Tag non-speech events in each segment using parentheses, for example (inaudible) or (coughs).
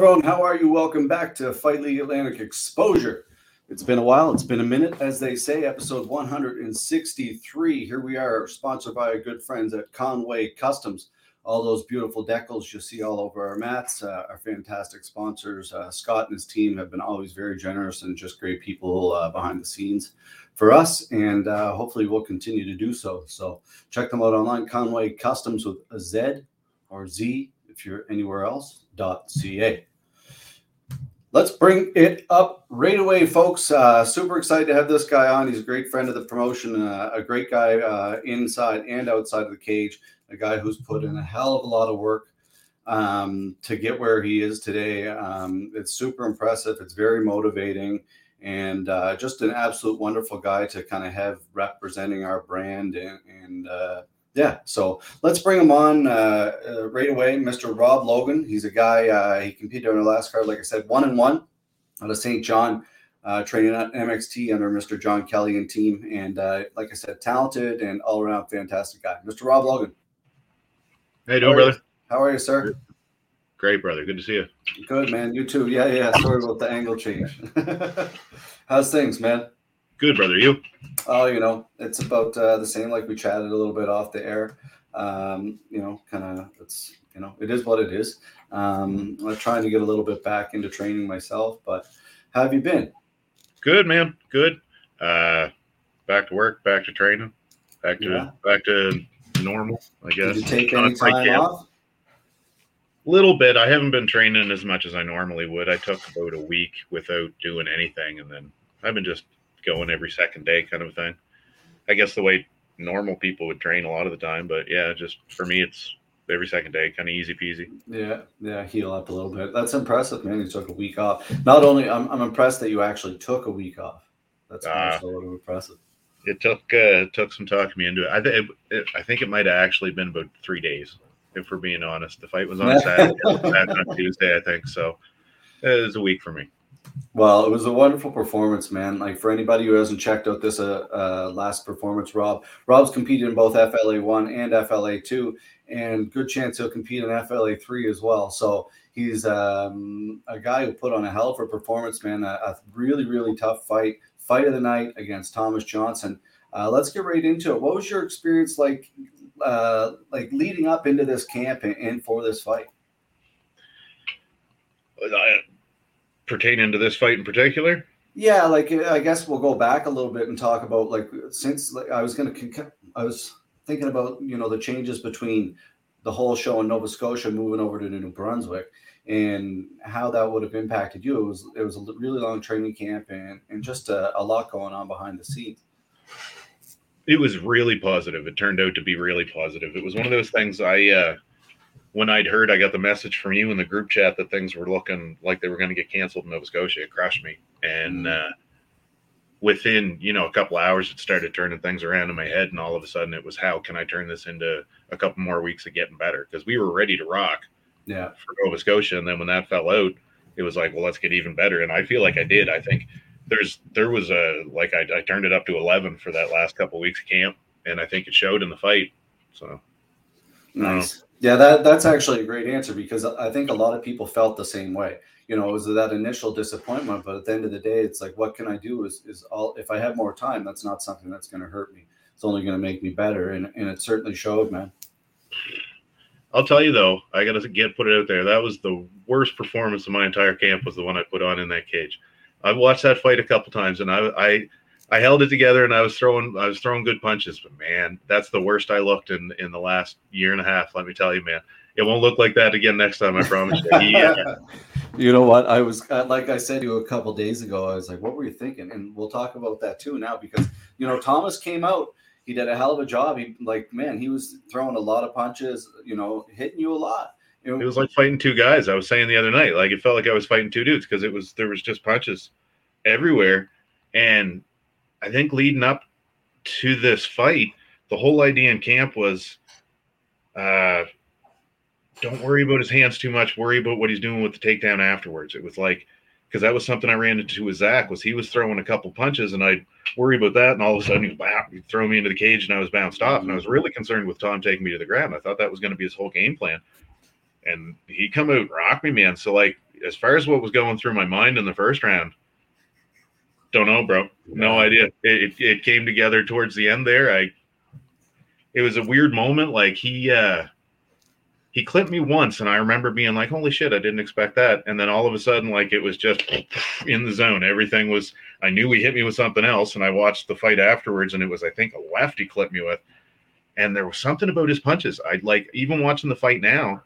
Everyone. How are you? Welcome back to Fight League Atlantic Exposure. It's been a while. It's been a minute, as they say. Episode 163. Here we are, sponsored by our good friends at Conway Customs. All those beautiful decals you see all over our mats uh, are fantastic sponsors. Uh, Scott and his team have been always very generous and just great people uh, behind the scenes for us, and uh, hopefully we'll continue to do so. So check them out online. Conway Customs with a Z or Z if you're anywhere else Dot ca. Let's bring it up right away, folks. Uh, super excited to have this guy on. He's a great friend of the promotion, uh, a great guy uh, inside and outside of the cage, a guy who's put in a hell of a lot of work um, to get where he is today. Um, it's super impressive. It's very motivating and uh, just an absolute wonderful guy to kind of have representing our brand and, and uh, yeah, so let's bring him on uh, uh, right away, Mr. Rob Logan. He's a guy. Uh, he competed on the last card, like I said, one and one out of St. John, uh, training at MXT under Mr. John Kelly and team. And uh, like I said, talented and all around fantastic guy, Mr. Rob Logan. Hey, doing, brother? How are you, sir? Great, brother. Good to see you. Good, man. You too. Yeah, yeah. Sorry about the angle change. (laughs) How's things, man? Good, brother. You? Oh, you know, it's about uh, the same. Like we chatted a little bit off the air. Um, you know, kind of. It's you know, it is what it is. Um, I'm trying to get a little bit back into training myself, but how have you been? Good, man. Good. Uh, back to work. Back to training. Back to yeah. back to normal. I guess. Did you take any time off? A little bit. I haven't been training as much as I normally would. I took about a week without doing anything, and then I've been just going every second day kind of thing. I guess the way normal people would train a lot of the time, but yeah, just for me, it's every second day, kind of easy peasy. Yeah, yeah, heal up a little bit. That's impressive, man. You took a week off. Not only, I'm, I'm impressed that you actually took a week off. That's uh, so impressive. It took uh, it took some talking me into it. I think I think it might have actually been about three days, if we're being honest. The fight was on (laughs) Saturday, on Tuesday, I think. So it was a week for me. Well, it was a wonderful performance, man. Like for anybody who hasn't checked out this uh, uh, last performance, Rob, Rob's competed in both FLA one and FLA two, and good chance he'll compete in FLA three as well. So he's um, a guy who put on a hell of a performance, man. A, a really, really tough fight, fight of the night against Thomas Johnson. Uh, let's get right into it. What was your experience like, uh, like leading up into this camp and, and for this fight? Pertaining to this fight in particular? Yeah, like I guess we'll go back a little bit and talk about like since like, I was gonna I was thinking about you know the changes between the whole show in Nova Scotia moving over to New Brunswick and how that would have impacted you. It was it was a really long training camp and and just a, a lot going on behind the scenes. It was really positive. It turned out to be really positive. It was one of those things I uh when I'd heard, I got the message from you in the group chat that things were looking like they were going to get canceled in Nova Scotia. It crushed me. And mm. uh, within, you know, a couple hours, it started turning things around in my head. And all of a sudden, it was how can I turn this into a couple more weeks of getting better? Because we were ready to rock. Yeah. For Nova Scotia, and then when that fell out, it was like, well, let's get even better. And I feel like I did. I think there's there was a like I, I turned it up to 11 for that last couple weeks of camp, and I think it showed in the fight. So nice. Yeah, that that's actually a great answer because I think a lot of people felt the same way. You know, it was that initial disappointment, but at the end of the day, it's like, what can I do? Is is all if I have more time, that's not something that's going to hurt me. It's only going to make me better, and and it certainly showed, man. I'll tell you though, I got to get put it out there. That was the worst performance of my entire camp. Was the one I put on in that cage. I've watched that fight a couple times, and I I I held it together and I was throwing I was throwing good punches, but man, that's the worst I looked in in the last year and a half. Let me tell you, man, it won't look like that again next time. I promise you. (laughs) Yeah. you know what? I was uh, like I said to you a couple days ago. I was like, "What were you thinking?" And we'll talk about that too now because you know Thomas came out. He did a hell of a job. He like man, he was throwing a lot of punches. You know, hitting you a lot. You know, it was like fighting two guys. I was saying the other night, like it felt like I was fighting two dudes because it was there was just punches everywhere, and I think leading up to this fight, the whole idea in camp was uh, don't worry about his hands too much. Worry about what he's doing with the takedown afterwards. It was like because that was something I ran into with Zach was he was throwing a couple punches and I'd worry about that and all of a sudden he'd, he'd throw me into the cage and I was bounced off and I was really concerned with Tom taking me to the ground. I thought that was going to be his whole game plan. and he come out and rock me, man. So like as far as what was going through my mind in the first round, don't know, bro. No idea. It, it came together towards the end there. I it was a weird moment. Like he uh he clipped me once and I remember being like, holy shit, I didn't expect that. And then all of a sudden, like it was just in the zone. Everything was I knew he hit me with something else, and I watched the fight afterwards, and it was I think a left he clipped me with. And there was something about his punches. I'd like even watching the fight now.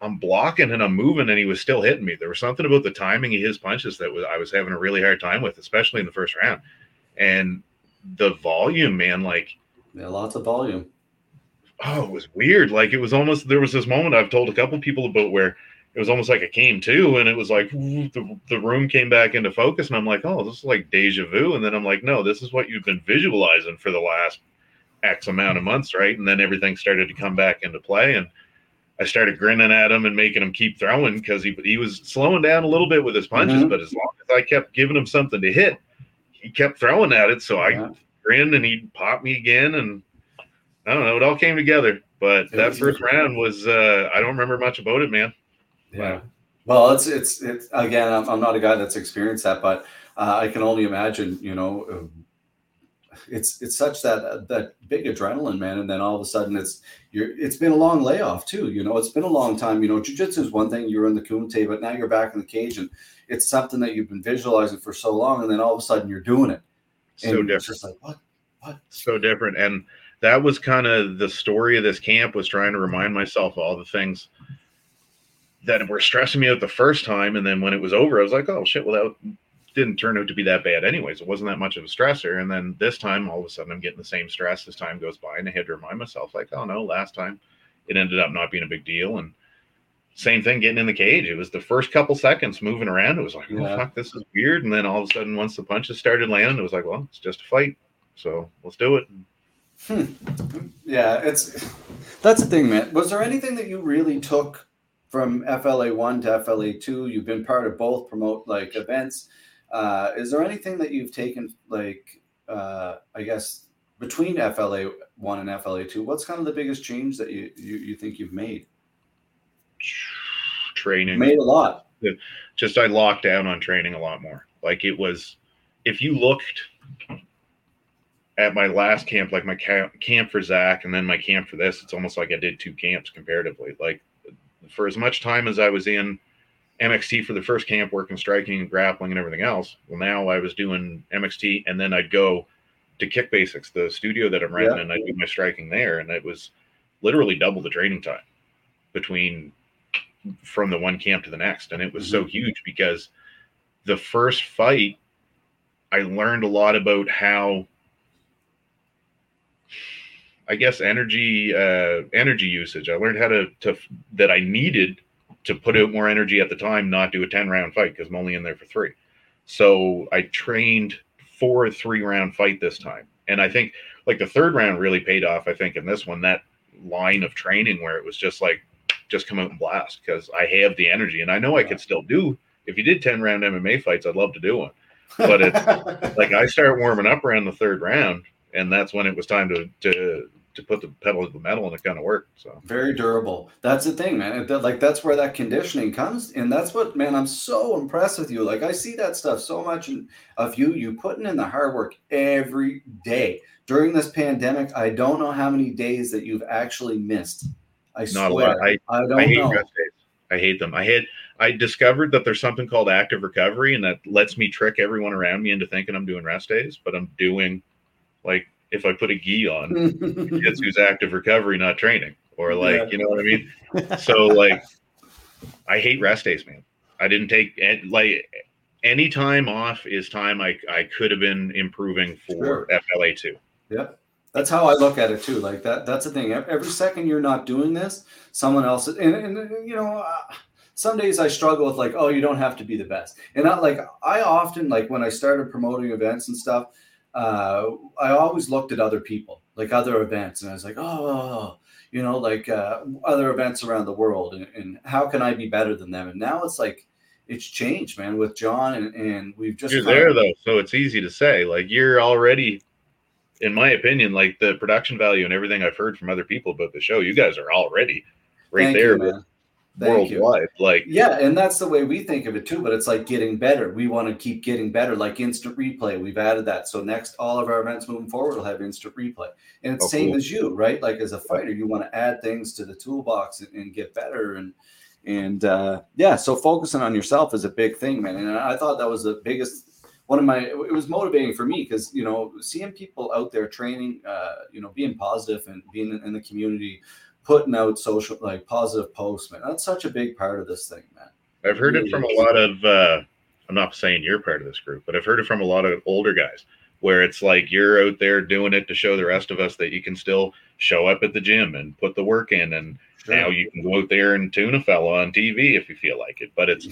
I'm blocking and I'm moving, and he was still hitting me. There was something about the timing of his punches that was I was having a really hard time with, especially in the first round. And the volume, man, like Yeah, lots of volume. oh, it was weird. Like it was almost there was this moment I've told a couple people about where it was almost like it came to, and it was like the, the room came back into focus, and I'm like, oh, this is like deja vu. And then I'm like, no, this is what you've been visualizing for the last X amount of months, right? And then everything started to come back into play, and I started grinning at him and making him keep throwing because he he was slowing down a little bit with his punches, Mhm. but as long as I kept giving him something to hit, he kept throwing at it. So I grinned and he'd pop me again and I don't know, it all came together. But that first round was uh I don't remember much about it, man. Yeah. Well, it's it's it's again. I'm, I'm not a guy that's experienced that, but uh, I can only imagine. You know, um, it's it's such that uh, that big adrenaline, man, and then all of a sudden it's you're. It's been a long layoff too. You know, it's been a long time. You know, jujitsu is one thing. You're in the kumite, but now you're back in the cage, and it's something that you've been visualizing for so long, and then all of a sudden you're doing it. So different. It's just like what? What? So different. And that was kind of the story of this camp was trying to remind myself of all the things that were stressing me out the first time. And then when it was over, I was like, oh shit, well that didn't turn out to be that bad anyways. It wasn't that much of a stressor. And then this time all of a sudden I'm getting the same stress as time goes by. And I had to remind myself, like, oh no, last time it ended up not being a big deal. And same thing getting in the cage. It was the first couple seconds moving around. It was like, oh Yeah. fuck, this is weird. And then all of a sudden, once the punches started landing, it was like, well, it's just a fight. So let's do it. Hmm. Yeah, it's that's the thing, man. Was there anything that you really took from FLA one to FLA two? You've been part of both promote like events. Uh, is there anything that you've taken like uh, I guess between FLA one and FLA two? What's kind of the biggest change that you you, you think you've made? Training. Made a lot. just I locked down on training a lot more. Like it was, if you looked at my last camp, like my camp, camp for Zach, and then my camp for this, it's almost like I did two camps comparatively. Like for as much time as I was in MXT for the first camp, working striking and grappling and everything else. Well, now I was doing MXT, and then I'd go to Kick Basics, the studio that I'm renting, Yeah. and I do my striking there, and it was literally double the training time between from the one camp to the next and it was so huge because the first fight i learned a lot about how i guess energy uh energy usage i learned how to to that i needed to put out more energy at the time not do a 10 round fight because i'm only in there for three so i trained for a three round fight this time and i think like the third round really paid off i think in this one that line of training where it was just like just come out and blast because I have the energy and I know I could still do. If you did 10 round MMA fights, I'd love to do one. But it's (laughs) like I start warming up around the third round, and that's when it was time to to to put the pedal to the metal, and it kind of worked. So very durable. That's the thing, man. It- like that's where that conditioning comes, and that's what, man. I'm so impressed with you. Like I see that stuff so much in, of you. You putting in the hard work every day during this pandemic. I don't know how many days that you've actually missed. I not a swear. lot. I I don't I hate know. rest days. I hate them. I had I discovered that there's something called active recovery, and that lets me trick everyone around me into thinking I'm doing rest days, but I'm doing like if I put a gi on, (laughs) it's who's active recovery, not training, or like Yeah. you know what I mean. So like, I hate rest days, man. I didn't take like any time off is time I I could have been improving for FLA two. Yep. That's how I look at it too. Like that. That's the thing. Every second you're not doing this, someone else. And, and you know, uh, some days I struggle with like, oh, you don't have to be the best. And not like I often like when I started promoting events and stuff. Uh, I always looked at other people, like other events, and I was like, oh, you know, like uh, other events around the world, and, and how can I be better than them? And now it's like it's changed, man, with John, and, and we've just You're there of- though, so it's easy to say. Like you're already, in my opinion, like the production value and everything I've heard from other people about the show. You guys are already right there. you, Thank you. worldwide. Like Yeah, and that's the way we think of it too. But it's like getting better. We want to keep getting better, like instant replay. We've added that. So next, all of our events moving forward will have instant replay. And it's Oh, same cool. as you, right? Like as a fighter, you want to add things to the toolbox and, and get better. And and uh, yeah, so focusing on yourself is a big thing, man. And I thought that was the biggest. One of my, it was motivating for me because you know seeing people out there training, uh, you know, being positive and being in, in the community, putting out social like positive posts, man. That's such a big part of this thing, man. I've heard it from a lot of uh I'm not saying you're part of this group, but I've heard it from a lot of older guys where it's like you're out there doing it to show the rest of us that you can still show up at the gym and put the work in and now you can go out there and tune a fella on TV if you feel like it. But it's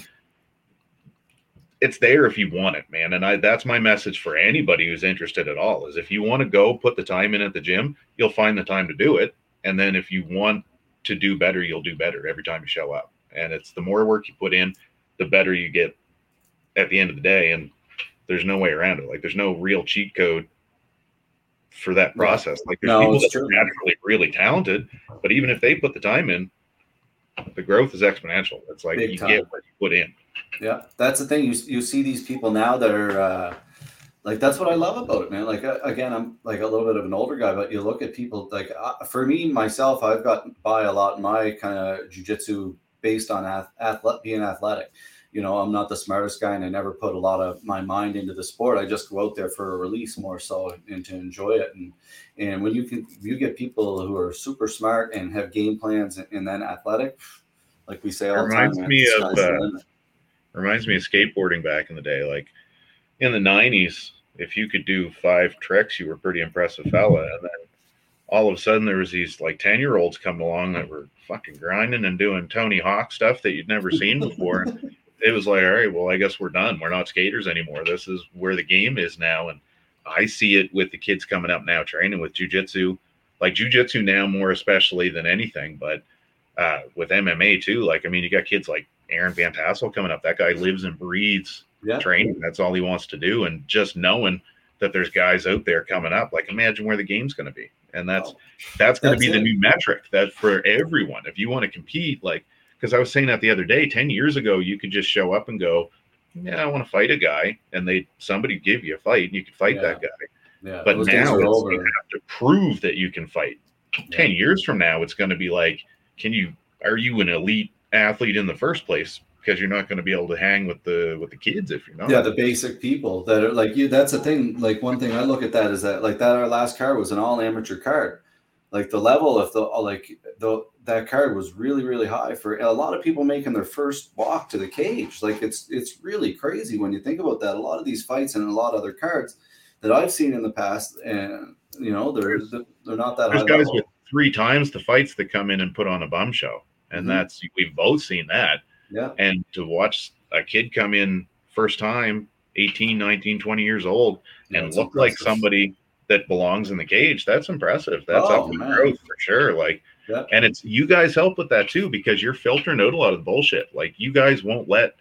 it's there if you want it, man. And I that's my message for anybody who's interested at all is if you want to go put the time in at the gym, you'll find the time to do it. And then if you want to do better, you'll do better every time you show up. And it's the more work you put in, the better you get at the end of the day. And there's no way around it. Like there's no real cheat code for that process. Like there's No, people that are naturally really talented, but even if they put the time in, the growth is exponential. It's like Big you time. get what you put in. Yeah, that's the thing. You you see these people now that are uh, like that's what I love about it, man. Like uh, again, I'm like a little bit of an older guy, but you look at people like uh, for me myself, I've gotten by a lot in my kind of jujitsu based on ath- athlete being athletic. You know, I'm not the smartest guy, and I never put a lot of my mind into the sport. I just go out there for a release more so and to enjoy it. And and when you can you get people who are super smart and have game plans and, and then athletic, like we say all the time, Reminds man, me of, uh. Reminds me of skateboarding back in the day. Like in the '90s, if you could do five tricks, you were a pretty impressive fella. And then all of a sudden, there was these like ten year olds come along that were fucking grinding and doing Tony Hawk stuff that you'd never seen before. (laughs) it was like, all right, well, I guess we're done. We're not skaters anymore. This is where the game is now. And I see it with the kids coming up now, training with jujitsu, like jujitsu now more especially than anything, but uh, with MMA too. Like, I mean, you got kids like Aaron Van Tassel coming up. That guy lives and breathes Yeah. training. That's all he wants to do. And just knowing that there's guys out there coming up, like imagine where the game's going to be. And that's Oh, that's going to be the new metric that for everyone. If you want to compete, like because I was saying that the other day, ten years ago, you could just show up and go, "Yeah, I want to fight a guy," and they somebody give you a fight, and you could fight Yeah. that guy. yeah. But now it's, you have to prove that you can fight. Ten years from now, it's going to be like, can you? Are you an elite athlete in the first place? Because you're not going to be able to hang with the with the kids if you're not. yeah the basic people that are like you that's the thing like one thing i look at that is that like that our last card was an all amateur card like the level of the uh, like the that card was really really high for a lot of people making their first walk to the cage like it's it's really crazy when you think about that a lot of these fights and a lot of other cards that i've seen in the past and you know they're they're not that There's guys level. with three times the fights that come in and put on a bum show, and Mhm. that's we've both seen that. yeah. And to watch a kid come in first time 18 19 20 years old yeah, and look like somebody that belongs in the cage that's impressive. That's Oh, growth for sure like Yeah. and it's you guys help with that too because you're filtering out a lot of the bullshit. Like you guys won't let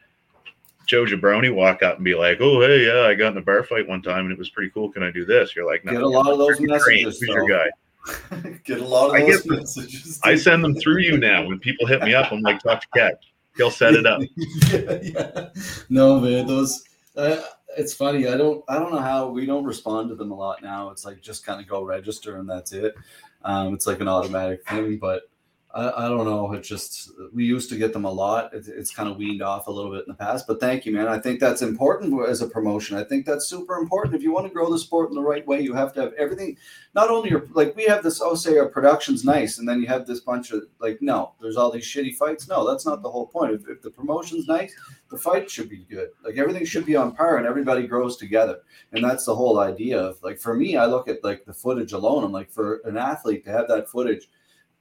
joe jabroni walk up and be like oh hey yeah i got in a bar fight one time and it was pretty cool. Can i do this? You're like no get a lot of those messages who's your guy (laughs) get a lot of I those messages i send them through you now when people hit me up i'm like talk to cat he'll set it up (laughs) yeah, yeah. No, man, those. Uh, it's funny. I don't. I don't know how we don't respond to them a lot now. It's like just kind of go register and that's it. Um, it's like an automatic thing, but I, I don't know. It just we used to get them a lot. It, it's kind of weaned off a little bit in the past. But thank you, man. I think that's important as a promotion. I think that's super important. If you want to grow the sport in the right way, you have to have everything. Not only your like we have this. Oh, say our production's nice, and then you have this bunch of like no. There's all these shitty fights. No, that's not the whole point. If, if the promotion's nice, the fight should be good. Like everything should be on par, and everybody grows together. And that's the whole idea of like for me, I look at like the footage alone. I'm like for an athlete to have that footage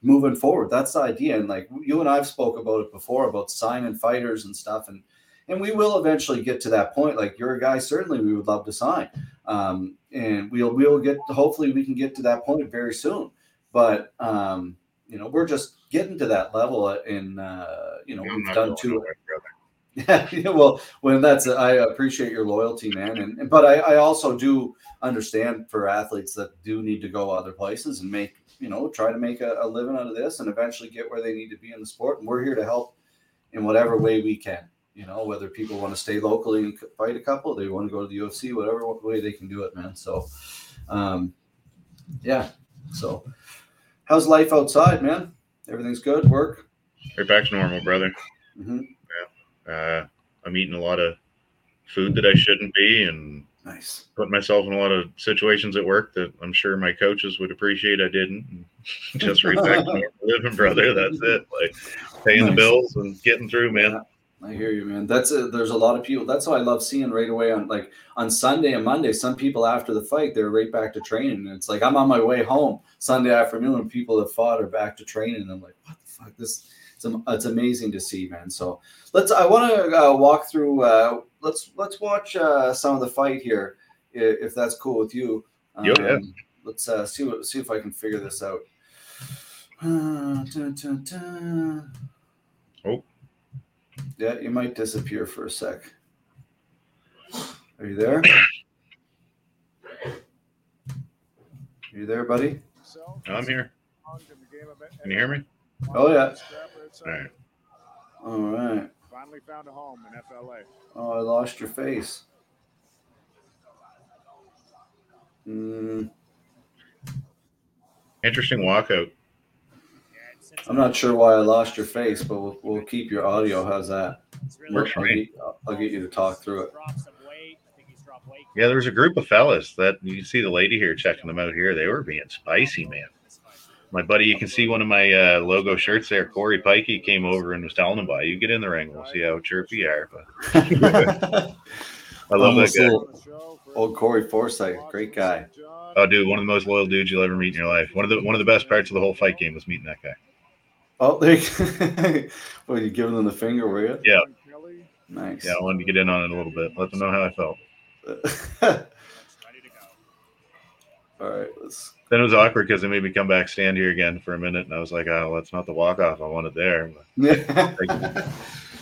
moving forward. That's the idea. And like you and I've spoke about it before about signing fighters and stuff. And and we will eventually get to that point. Like you're a guy, certainly we would love to sign. Um, and we'll we'll get hopefully we can get to that point very soon. But um, you know, we're just getting to that level in uh, you know, I'm we've done two yeah, (laughs) well, when that's I appreciate your loyalty, man, and and- but I, I also do understand for athletes that do need to go other places and make you know try to make a, a living out of this and eventually get where they need to be in the sport, and we're here to help in whatever way we can. You know, whether people want to stay locally and fight a couple, they want to go to the UFC, whatever way they can do it, man. So, um, yeah. So, how's life outside, man? Everything's good. Work. Right back to normal, brother. hmm Yeah. Uh, I'm eating a lot of food that I shouldn't be, and Nice. putting myself in a lot of situations at work that I'm sure my coaches would appreciate I didn't. (laughs) Just back to (laughs) living, brother. That's it. Like paying the bills and getting through, man. I hear you, man. That's a, there's a lot of people. That's what I love seeing right away on like on Sunday and Monday. Some people after the fight, they're right back to training. And it's like I'm on my way home Sunday afternoon, and people that fought are back to training. And I'm like, what the fuck? This it's, it's amazing to see, man. So let's. I want to uh, walk through. Uh, let's let's watch uh, some of the fight here, i- if that's cool with you. Um, Yo, yeah. Let's uh, see what see if I can figure this out. Uh, dun, dun, dun. Oh. Yeah, you might disappear for a sec. Are you there? (coughs) Are you there, buddy? I'm here. Can you hear me? Oh, yeah. All right. All right. Finally found a home in FLA. Oh, I lost your face. Mm, Interesting walkout. I'm not sure why I lost your face, but we'll, we'll keep your audio. How's that? Works for I'll me. get, I'll get you to talk through it. Yeah, there was a group of fellas that you can see the lady here checking them out here. They were being spicy, man. My buddy, you can see one of my uh, logo shirts there. Corey Pikey came over and was telling him about you get in the ring. We'll see how chirpy you are. But (laughs) I love Almost that guy. Old Corey Forsyth, great guy. Oh, dude, one of the most loyal dudes you'll ever meet in your life. One of the one of the best parts of the whole fight game was meeting that guy. Oh, there you (laughs) Well, you giving them the finger, were you? Yeah. Nice. Yeah, I wanted to get in on it a little bit, let them know how I felt. (laughs) All right, let's. Then it was awkward because they made me come back, stand here again for a minute, and I was like, "Oh, that's not the walk off I wanted there." (laughs)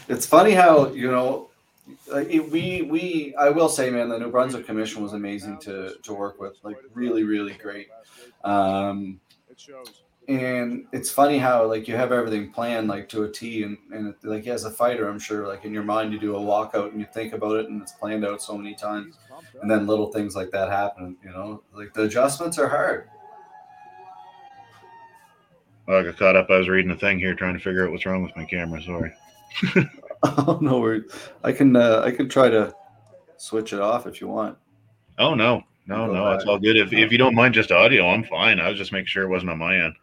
it's funny how you know, like it, we we I will say, man, the New Brunswick Commission was amazing to to work with, like really really great. Um, It shows. and it's funny how like you have everything planned like to a T, and and like as a fighter, I'm sure like in your mind you do a walkout and you think about it, and it's planned out so many times, and then little things like that happen. You know, like the adjustments are hard. Oh, I got caught up. I was reading a thing here, trying to figure out what's wrong with my camera. Sorry. (laughs) Oh no, worries. I can uh, I can try to switch it off if you want. Oh no, no, Go no, back. it's all good. If if you don't mind just audio, I'm fine. I was just making sure it wasn't on my end.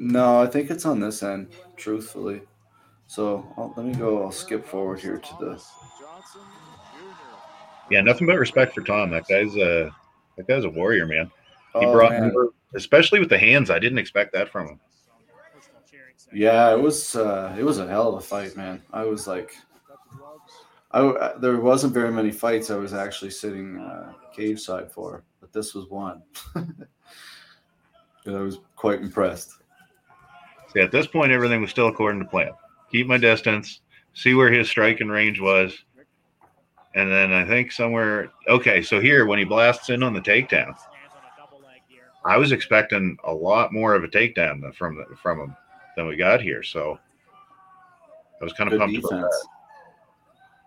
No, I think it's on this end, truthfully. So I'll, let me go. I'll skip forward here to the. Yeah, nothing but respect for Tom. That guy's a that guy's a warrior, man. He Oh, brought, man. especially with the hands. I didn't expect that from him. Yeah, it was uh, it was a hell of a fight, man. I was like. I uh, there wasn't very many fights I was actually sitting uh, cage side for, but this was one. (laughs) And I was quite impressed. See, at this point, everything was still according to plan. Keep my distance, see where his striking range was, and then I think somewhere. Okay, so here when he blasts in on the takedown, I was expecting a lot more of a takedown from from him than we got here. So I was kind of Good pumped about that.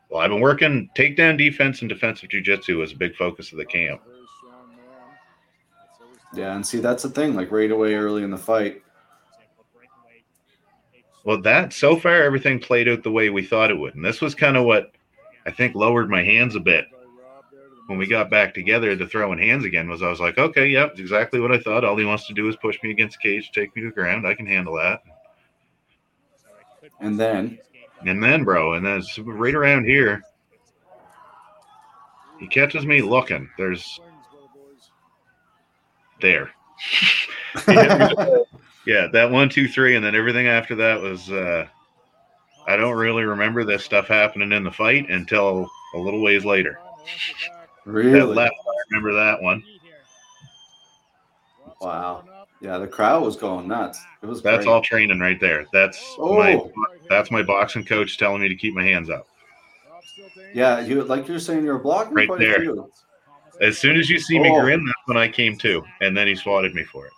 Well, I've been working takedown defense and defensive jujitsu as a big focus of the camp. Very strong man. That's always Yeah, and see that's the thing. Like right away early in the fight, Well, that so far everything played out the way we thought it would, and this was kind of what I think lowered my hands a bit by Rob there to the when we got back together to throwing hands again. Was I was like, okay, yep, exactly what I thought. All he wants to do is push me against the cage, take me to the ground. I can handle that. And then And then, bro, and then it's right around here, he catches me looking. There's Slings, brother boys. there. He hit me with- yeah, that one, two, three, and then everything after that was. uh I don't really remember this stuff happening in the fight until a little ways later. That really, left, I remember that one. Wow. Yeah, the crowd was going nuts. It was That's great. all training right there. That's Oh. my that's my boxing coach telling me to keep my hands up. Yeah, you like you're saying you're blocking Right quite there. a few. As soon as you see me Oh. grin, that's when I came to, and then he swatted me for it.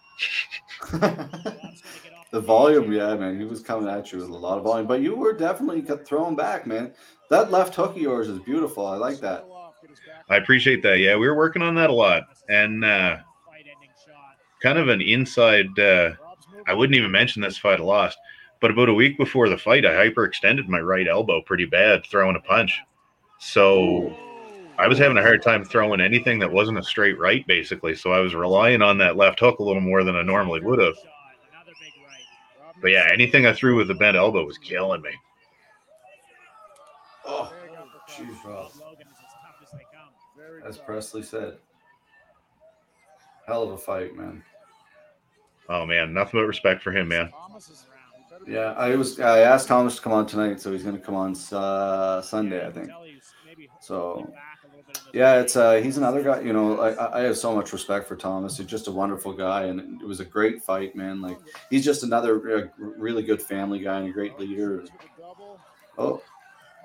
(laughs) The volume, yeah, man, he was coming at you with a lot of volume, but you were definitely throwing back, man. That left hook of yours is beautiful. I like that. I appreciate that. Yeah, we were working on that a lot, and uh, kind of an inside. Uh, I wouldn't even mention this fight I lost, but about a week before the fight, I hyperextended my right elbow pretty bad throwing a punch. So I was having a hard time throwing anything that wasn't a straight right, basically. So I was relying on that left hook a little more than I normally would have. But yeah, anything I threw with a bent elbow was killing me. Oh, Rob. As Presley said, hell of a fight, man. Oh man, nothing but respect for him, man. Yeah, I was. I asked Thomas to come on tonight, so he's going to come on uh, Sunday, I think. So, yeah, it's uh, he's another guy. You know, I, I have so much respect for Thomas. He's just a wonderful guy, and it was a great fight, man. Like he's just another uh, really good family guy and a great leader. Oh,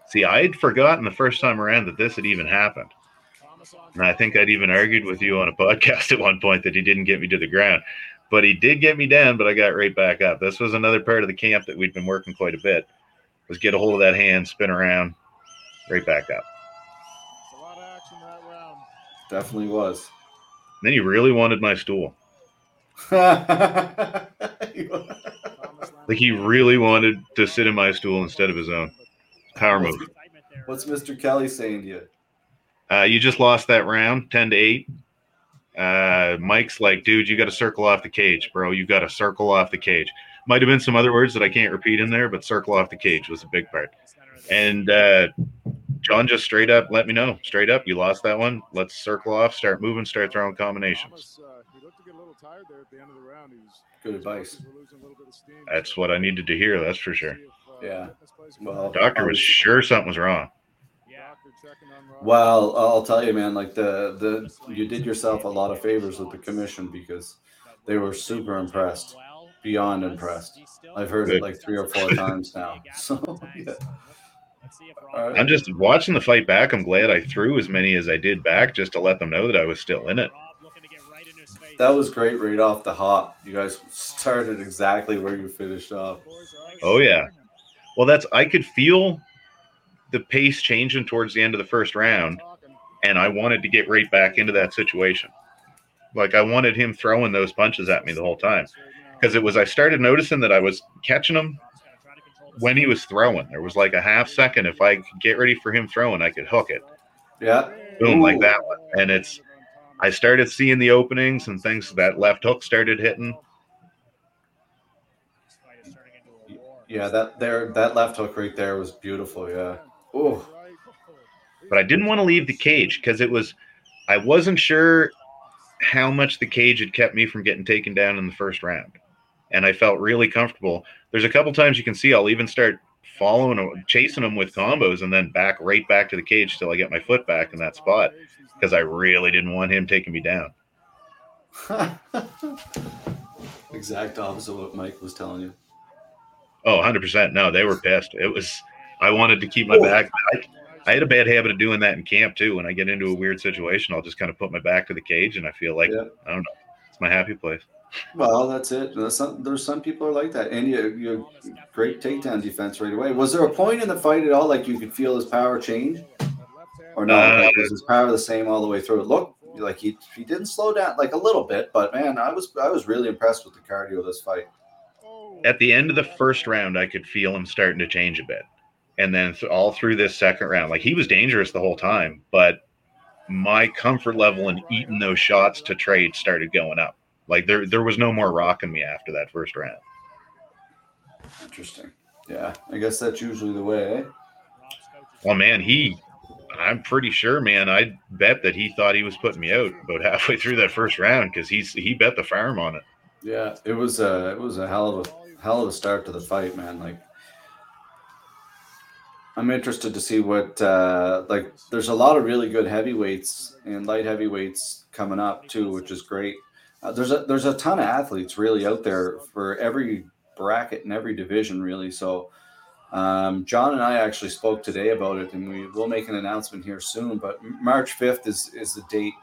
See, I'd forgotten the first time around that this had even happened. And I think I'd even argued with you on a (laughs) podcast at one point that he didn't get me to the ground. But he did get me down, but I got right back up. This was another part of the camp that we'd been working quite a bit. Was get a hold of that hand, spin around, right back up. definitely was. And then he really wanted my stool. Like he really wanted to sit in my stool instead of his own. Power move. What's Mr. Kelly saying to you? Uh, you just lost that round, ten to eight. Uh, Mike's like, dude, you got to circle off the cage, bro. You got to circle off the cage. Might have been some other words that I can't repeat in there, but circle off the cage was a big part. And uh, John just straight up let me know, straight up, you lost that one. Let's circle off, start moving, start throwing combinations. Good advice. That's what I needed to hear. That's for sure. Yeah. Well, the Doctor was sure something was wrong. Well, I'll tell you, man. Like the the you did yourself a lot of favors with the commission because they were super impressed, beyond impressed. I've heard it like three or four (laughs) times now. So yeah. All right. I'm just watching the fight back. I'm glad I threw as many as I did back just to let them know that I was still in it. That was great right off the hop. You guys started exactly where you finished off. Oh yeah. Well, that's I could feel the pace changing towards the end of the first round, and I wanted to get right back into that situation. Like I wanted him throwing those punches at me the whole time because it was I started noticing that I was catching him when he was throwing. There was like a half second if I could get ready for him throwing, I could hook it. Yeah. Boom, like that one. And it's I started seeing the openings and things that left hook started hitting. Yeah, that there that left hook right there was beautiful. Yeah. Oh, but I didn't want to leave the cage because it was I wasn't sure how much the cage had kept me from getting taken down in the first round. And I felt really comfortable. There's a couple times you can see I'll even start following chasing him with combos and then back right back to the cage till I get my foot back in that spot because I really didn't want him taking me down. (laughs) exact opposite of what Mike was telling you. Oh, 100%. No, they were pissed. It was I wanted to keep my back. I, I had a bad habit of doing that in camp too. When I get into a weird situation, I'll just kind of put my back to the cage and I feel like Yeah. I don't know. It's my happy place. Well, that's it. There's some, there's some people are like that, and you you great takedown defense right away. Was there a point in the fight at all like you could feel his power change, or no? Uh, was his power the same all the way through? It looked like he he didn't slow down like a little bit, but man, I was I was really impressed with the cardio of this fight. at the end of the first round, I could feel him starting to change a bit. And then th- all through this second round, like he was dangerous the whole time, but my comfort level in eating those shots to trade started going up. Like there, there was no more rocking me after that first round. Interesting. Yeah, I guess that's usually the way. Eh? Well, man, he, I'm pretty sure, man, I bet that he thought he was putting me out about halfway through that first round because he's he bet the farm on it. Yeah, it was a it was a hell of a hell of a start to the fight, man. Like I'm interested to see what uh like there's a lot of really good heavyweights and light heavyweights coming up too, which is great. Uh, there's a there's a ton of athletes really out there for every bracket and every division really. So um, John and I actually spoke today about it, and we will make an announcement here soon. But March 5th is is the date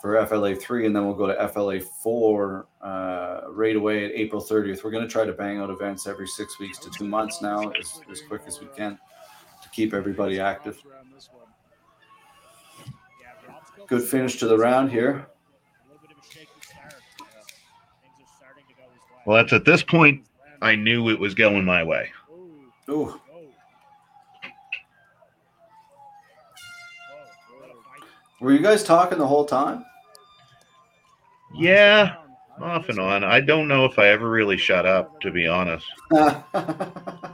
for FLA three, and then we'll go to FLA four uh, right away at April 30th. We're going to try to bang out events every six weeks to two months now, as, as quick as we can, keep everybody active. Good finish to the round here. Well, that's at this point I knew it was going my way. Ooh, were you guys talking the whole time? Yeah, off and on. I don't know if I ever really shut up, to be honest. (laughs)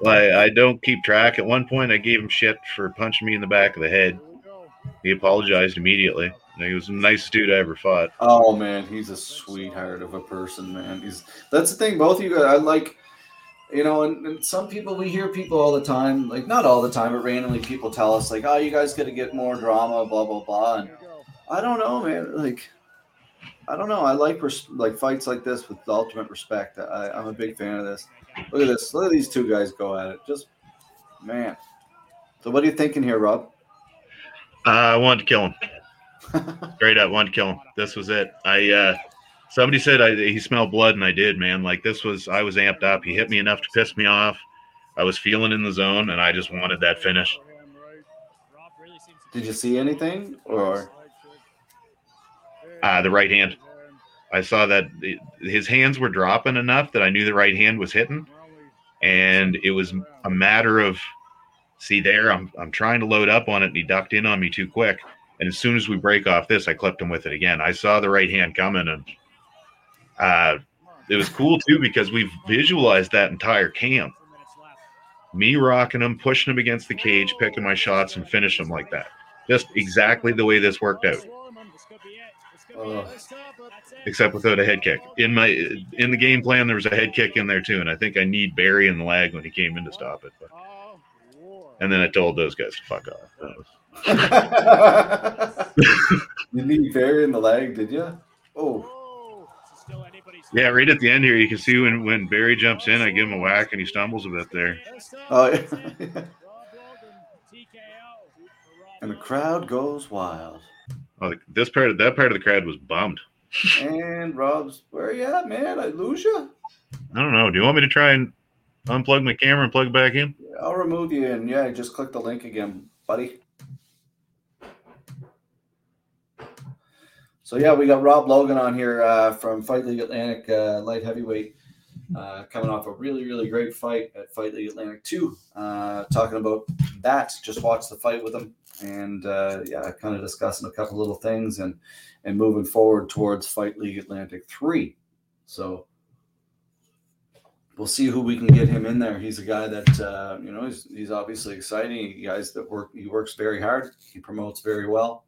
Like I don't keep track. At one point, I gave him shit for punching me in the back of the head. He apologized immediately. He was the nicest dude I ever fought. Oh man, he's a sweetheart of a person, man. He's that's the thing. Both of you guys, I like, you know, and, and some people we hear people all the time, like not all the time, but randomly people tell us like, oh, you guys got to get more drama, blah blah blah. And I don't know, man. Like, I don't know. I like res- like fights like this with ultimate respect. I, I'm a big fan of this. Look at this. Look at these two guys go at it. Just man. So what are you thinking here, Rob? Uh, I wanted to kill him. (laughs) Straight up, wanted to kill him. This was it. I uh, somebody said I, he smelled blood, and I did, man. Like this was, I was amped up. He hit me enough to piss me off. I was feeling in the zone, and I just wanted that finish. Did you see anything or? Uh, the right hand. I saw that his hands were dropping enough that I knew the right hand was hitting, and it was a matter of, see there, I'm I'm trying to load up on it, and he ducked in on me too quick. And as soon as we break off this, I clipped him with it again. I saw the right hand coming, and uh, it was cool too because we visualized that entire camp. Me rocking him, pushing him against the cage, picking my shots, and finish him like that. Just exactly the way this worked out Except without a head kick. In my in the game plan, there was a head kick in there too, and I think I kneed Barry in the leg when he came in to stop it. But, and then I told those guys to fuck off. (laughs) You kneed Barry in the leg, did you? Oh, yeah, right at the end here, you can see when when Barry jumps in, I give him a whack and he stumbles a bit there. oh yeah. (laughs) and the crowd goes wild. Oh, this part of that part of the crowd was bummed. And Rob's, where are you at, man? I lose you. I don't know. Do you want me to try and unplug my camera and plug it back in? I'll remove you, and yeah, just click the link again, buddy. So yeah, we got Rob Logan on here uh, from Fight League Atlantic uh, light heavyweight, uh, coming off a really really great fight at Fight League Atlantic two. Uh, talking about that, just watch the fight with him, and uh, yeah, kind of discussing a couple little things and and moving forward towards Fight League Atlantic three. So we'll see who we can get him in there. He's a guy that uh, you know he's he's obviously exciting. He guys that work he works very hard. He promotes very well.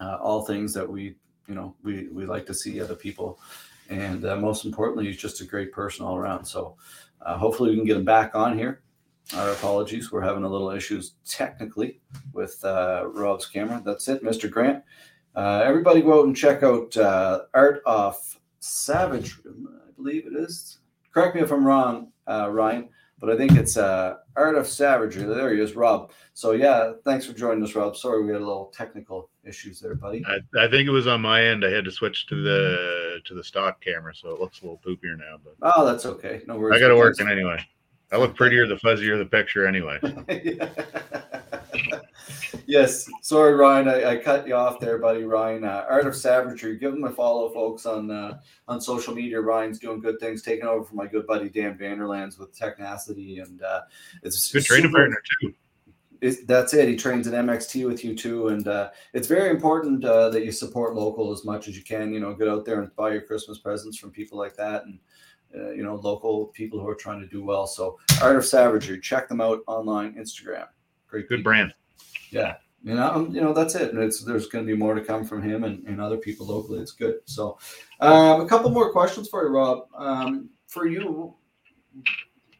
Uh, all things that we you know we we like to see other people, and uh, most importantly, he's just a great person all around. So uh, hopefully we can get him back on here. Our apologies, we're having a little issues technically with uh, Rob's camera. That's it, Mr. Grant. Uh, everybody go out and check out uh, Art of Savage, I believe it is correct me if I'm wrong, uh, Ryan, but I think it's uh, Art of Savagery. There he is, Rob. So yeah, thanks for joining us, Rob. Sorry we had a little technical issues there, buddy. I, I think it was on my end. I had to switch to the to the stock camera, so it looks a little poopier now. But Oh, that's okay. No worries. I got it working anyway. I look prettier the fuzzier the picture anyway. (laughs) yes. Sorry, Ryan. I, I cut you off there, buddy. Ryan, uh, Art of Savagery. Give him a follow, folks, on uh, on social media. Ryan's doing good things, taking over for my good buddy Dan Vanderlands with Technacity, and uh, it's Good training partner too. It's, that's it. He trains an MXT with you too, and uh, it's very important uh, that you support local as much as you can. You know, get out there and buy your Christmas presents from people like that, and uh, you know, local people who are trying to do well. So, Art of Savagery, check them out online, Instagram. Great, Good people. brand. Yeah, you know, um, you know that's it. And it's there's going to be more to come from him and, and other people locally. It's good. So, um, a couple more questions for you, Rob. Um, for you,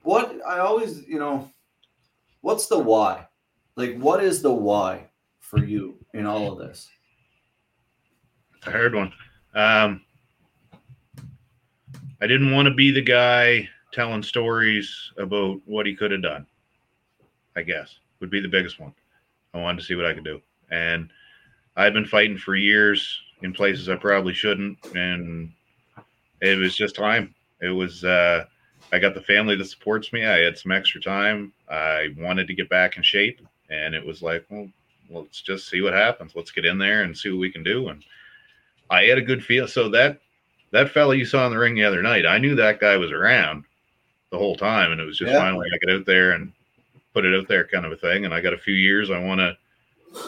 what I always, you know, what's the why? Like, what is the why for you in all of this? It's a hard one. Um, I didn't want to be the guy telling stories about what he could have done. I guess would be the biggest one. I wanted to see what I could do, and I've been fighting for years in places I probably shouldn't, and it was just time. It was. uh I got the family that supports me. I had some extra time. I wanted to get back in shape, and it was like, well, let's just see what happens. Let's get in there and see what we can do. And I had a good feel. So that that fella you saw in the ring the other night, I knew that guy was around the whole time, and it was just Yeah. finally I get out there and put it out there, kind of a thing. And I got a few years. I want to,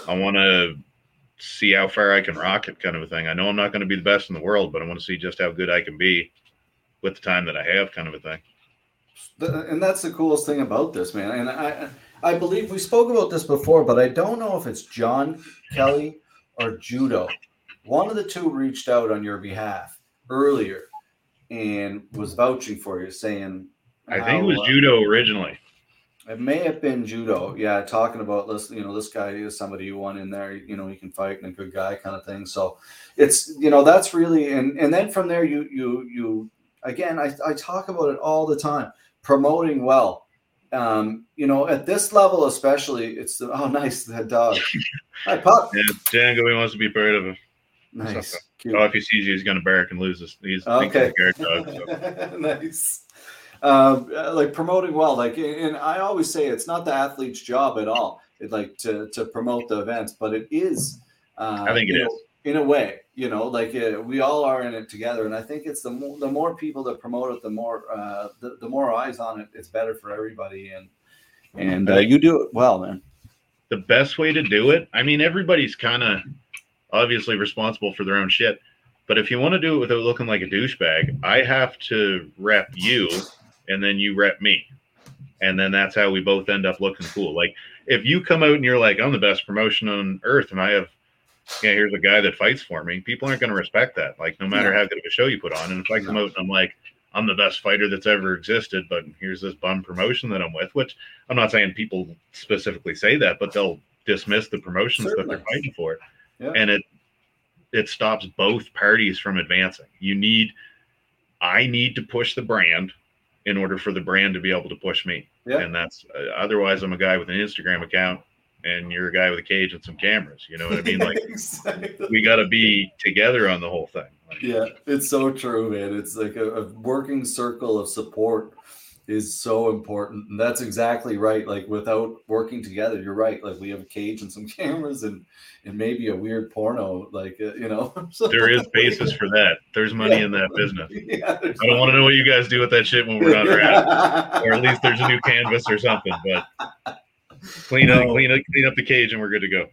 I want to see how far I can rock it, kind of a thing. I know I'm not going to be the best in the world, but I want to see just how good I can be with the time that I have, kind of a thing. And that's the coolest thing about this, man. And I, I believe we spoke about this before, but I don't know if it's John Kelly or Judo. One of the two reached out on your behalf earlier and was vouching for you, saying, I think it was uh, judo originally. It may have been judo, yeah. Talking about this, you know, this guy is somebody you want in there. You know, he can fight and a good guy, kind of thing. So it's you know that's really and and then from there you you you again I I talk about it all the time. Promoting well, um, you know, at this level especially, it's the oh (laughs) nice that dog. (laughs) Hi pup, Yeah, Django, he wants to be part of it. Nice. Oh, if he sees you, he's going to bark and lose his. He's Okay. thinks he's a guard dog. So. (laughs) nice. Um, uh, like promoting well, like, and I always say it's not the athlete's job at all. It like to to promote the events, but it is. Uh, I think it is. know, in a way. You know, like uh, we all are in it together, and I think it's the more the more people that promote it, the more uh, the, the more eyes on it. It's better for everybody, and and uh, you do it well, man. the best way to do it. I mean, everybody's kind of obviously responsible for their own shit. But if you want to do it without looking like a douchebag, I have to rep you and then you rep me. And then that's how we both end up looking cool. Like if you come out and you're like, I'm the best promotion on earth and I have yeah, here's a guy that fights for me, people aren't gonna respect that. Like no matter how good of a show you put on. And if I come out and I'm like, I'm the best fighter that's ever existed, but here's this bum promotion that I'm with, which I'm not saying people specifically say that, but they'll dismiss the promotions that they're fighting for. Yeah. And it it stops both parties from advancing. You need I need to push the brand in order for the brand to be able to push me. Yeah. And that's uh, otherwise I'm a guy with an Instagram account and you're a guy with a cage and some cameras. You know what I mean? Like (laughs) Exactly. we got to be together on the whole thing. Like, Yeah, it's so true, man. It's like a, a working circle of support is so important. And that's exactly right. Like without working together, you're right. Like we have a cage and some (laughs) cameras and and maybe a weird porno, like uh, you know. (laughs) There is basis for that. There's money Yeah. in that business. (laughs) Yeah, I don't want to know what you guys do with that shit when we're not around. or at least there's a new canvas or something. But clean up, No. clean up, clean up the cage, and we're good to go.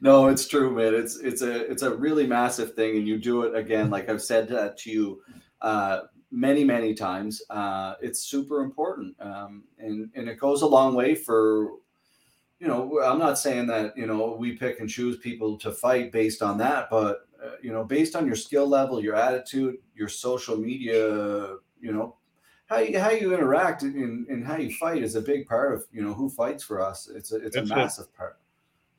no, it's true, man. It's it's a it's a really massive thing, and you do it again. Like I've said that to you uh, many many times. Uh, it's super important, um, and and it goes a long way for. You know, I'm not saying that you know we pick and choose people to fight based on that, but uh, you know, based on your skill level, your attitude, your social media, you know, how you, how you interact and, and how you fight is a big part of you know who fights for us. It's a it's That's a it. massive part.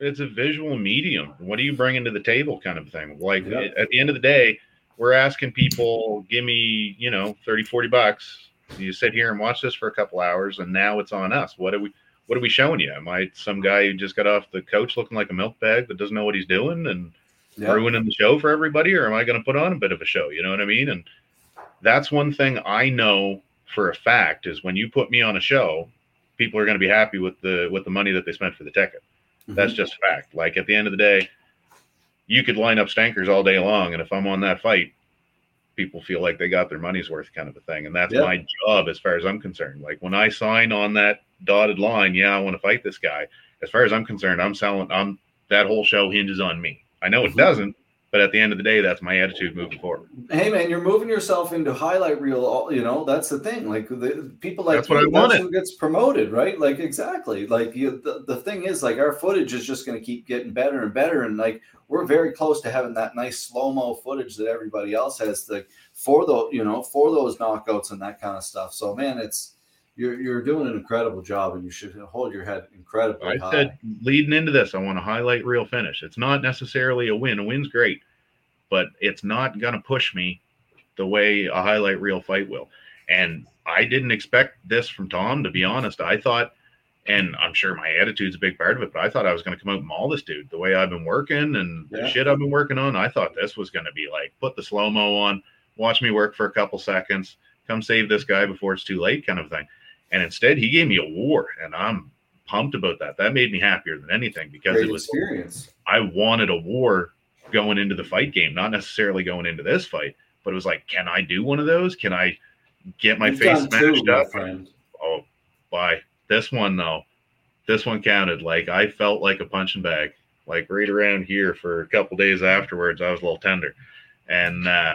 It's a visual medium. What do you bring into the table, kind of thing? Like Yeah. at the end of the day, we're asking people, give me, you know, 30, 40 bucks. You sit here and watch this for a couple hours, and now it's on us. What are we? What are we showing you? Am I some guy who just got off the coach looking like a milk bag that doesn't know what he's doing and Yeah, ruining the show for everybody, or am I going to put on a bit of a show? You know what I mean? And that's one thing I know for a fact is when you put me on a show, people are going to be happy with the with the money that they spent for the ticket. Mm-hmm. That's just fact. Like at the end of the day, you could line up stankers all day long, and if I'm on that fight, people feel like they got their money's worth, kind of a thing. And that's my job as far as I'm concerned. Like when I sign on that dotted line, yeah, I want to fight this guy. As far as I'm concerned, I'm selling. I'm that whole show hinges on me. I know it Mhm. doesn't, but at the end of the day, that's my attitude moving forward. hey man, you're moving yourself into highlight reel. all- You know that's the thing. Like the people like That's what you, I wanted. who gets promoted, right? Like exactly. Like you, the, the thing is, like our footage is just going to keep getting better and better, and like we're very close to having that nice slow mo footage that everybody else has. Like for the you know for those knockouts and that kind of stuff. So man, it's you're you're doing an incredible job, and you should hold your head incredibly I high. said leading into this, I want to highlight reel finish. It's not necessarily a win. A win's great, but it's not going to push me the way a highlight reel fight will. And I didn't expect this from Tom, to be honest. I thought, And I'm sure my attitude's a big part of it, but I thought I was going to come out and maul this dude the way I've been working and Yeah. the shit I've been working on. I thought this was going to be like put the slow mo on, watch me work for a couple seconds, come save this guy before it's too late, kind of thing. And instead, he gave me a war, and I'm pumped about that. That made me happier than anything because Great it was experience. I wanted a war going into the fight game, not necessarily going into this fight, but it was like, can I do one of those? Can I get my You've face smashed my up? friend. Oh, bye. This one though, this one counted. Like I felt like a punching bag, like right around here for a couple days afterwards. I was a little tender, and uh,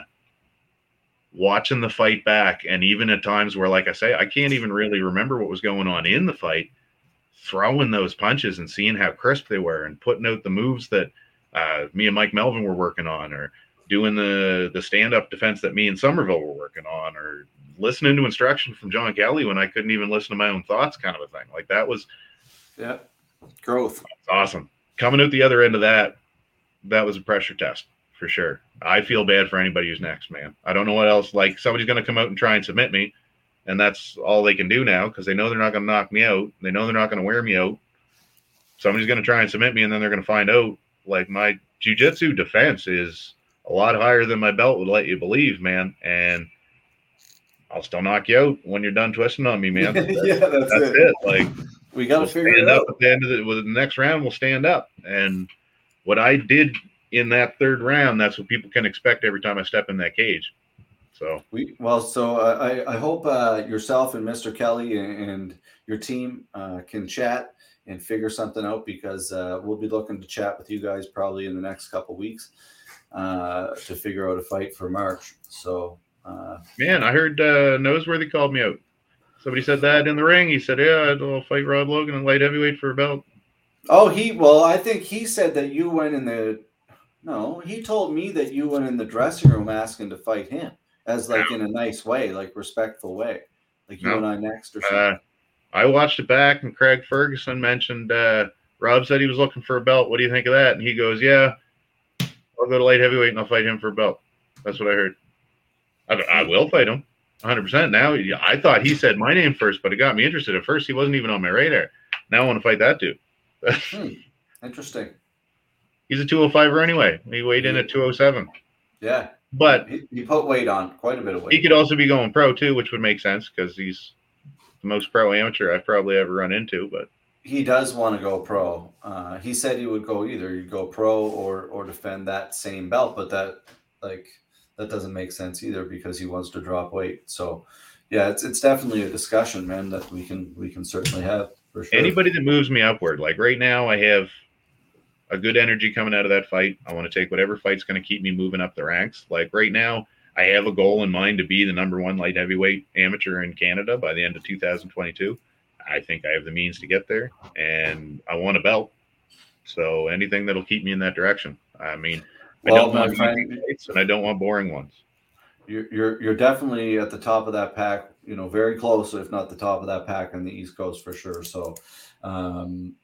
watching the fight back, and even at times where, like I say, I can't even really remember what was going on in the fight. Throwing those punches and seeing how crisp they were, and putting out the moves that uh, me and Mike Melvin were working on, or doing the the stand up defense that me and Somerville were working on, or listening to instruction from John Kelly when I couldn't even listen to my own thoughts, kind of a thing. Like that was Yeah. Growth. awesome. Coming out the other end of that, that was a pressure test for sure. I feel bad for anybody who's next, man. I don't know what else. Like somebody's going to come out and try and submit me, and that's all they can do now because they know they're not going to knock me out. They know they're not going to wear me out. Somebody's going to try and submit me, and then they're going to find out. Like my jujitsu defense is a lot higher than my belt would let you believe, man. And I'll still knock you out when you're done twisting on me, man. That's, (laughs) yeah, that's, that's it. it. Like We got to we'll figure stand it up at the end of the, well, the next round. We'll stand up, and what I did in that third round, that's what people can expect every time I step in that cage. So We well, so uh, I I hope uh, yourself and Mr. Kelly and, and your team uh, can chat and figure something out because uh, we'll be looking to chat with you guys probably in the next couple weeks uh, to figure out a fight for March. So uh, man, I heard uh, Noseworthy called me out. Somebody said that in the ring. He said, "Yeah, I'll fight Rob Logan in light heavyweight for a belt." oh, he well, I think he said that you went in the no, he told me that you went in the dressing room asking to fight him as like in a nice way, like respectful way, like you No. and I next or something. Uh, I watched it back, and Craig Ferguson mentioned uh, Rob said he was looking for a belt. What do you think of that? And he goes, "Yeah, I'll go to light heavyweight and I'll fight him for a belt." That's what I heard. I, I will fight him, 100. percent Now I thought he said my name first, but it got me interested. At first, he wasn't even on my radar. Now I want to fight that dude. (laughs) Hmm, interesting. He's a 205er anyway. He weighed in at 207, Yeah, but he, he put weight on, quite a bit of weight. he could also be going pro too, which would make sense because he's the most pro amateur I've probably ever run into. But he does want to go pro. Uh, he said he would go either he'd go pro or or defend that same belt, but that like that doesn't make sense either because he wants to drop weight. So yeah, it's it's definitely a discussion, man, that we can we can certainly have for sure. anybody that moves me upward, like right now, I have a good energy coming out of that fight. I want to take whatever fight's going to keep me moving up the ranks. Like right now, I have a goal in mind to be the number one light heavyweight amateur in Canada by the end of 2022. I think I have the means to get there, and I want a belt. So anything that'll keep me in that direction. I mean, I don't want friend- fights, and I don't want boring ones. you're, you're you're definitely at the top of that pack. You know, very close, if not the top of that pack on the East Coast for sure. So, um,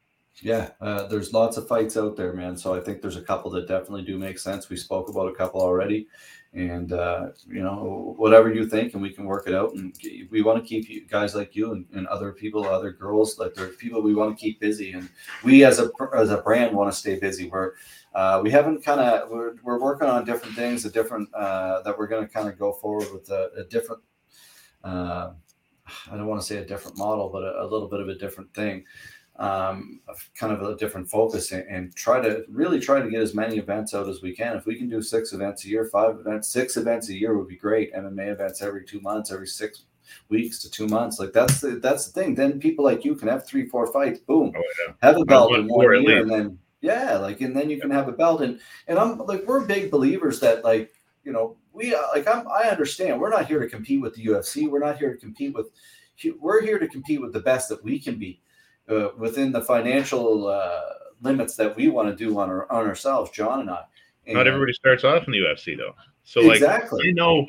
yeah, uh, there's lots of fights out there, man. So I think there's a couple that definitely do make sense. We spoke about a couple already, and uh, you know, whatever you think, and we can work it out. And we want to keep you guys like you and, and other people, other girls, like there's people we want to keep busy, and we as a as a brand want to stay busy. We're uh, we haven't kind of we're, we're working on different things, a different uh, that we're going to kind of go forward with a, a different. Uh, I don't want to say a different model, but a, a little bit of a different thing, um, kind of a different focus, and, and try to really try to get as many events out as we can. If we can do six events a year, five events, six events a year would be great. MMA events every two months, every six weeks to two months. Like that's the that's the thing. Then people like you can have three, four fights. Boom, Oh, yeah. have a belt in one year, least. and then yeah, like and then you can have a belt. And and I'm like we're big believers that like you know we uh, like I'm I understand we're not here to compete with the UFC. We're not here to compete with. We're here to compete with the best that we can be uh, within the financial uh, limits that we want to do on our on ourselves, John and I. And Not everybody starts off in the UFC though. So like exactly. you know,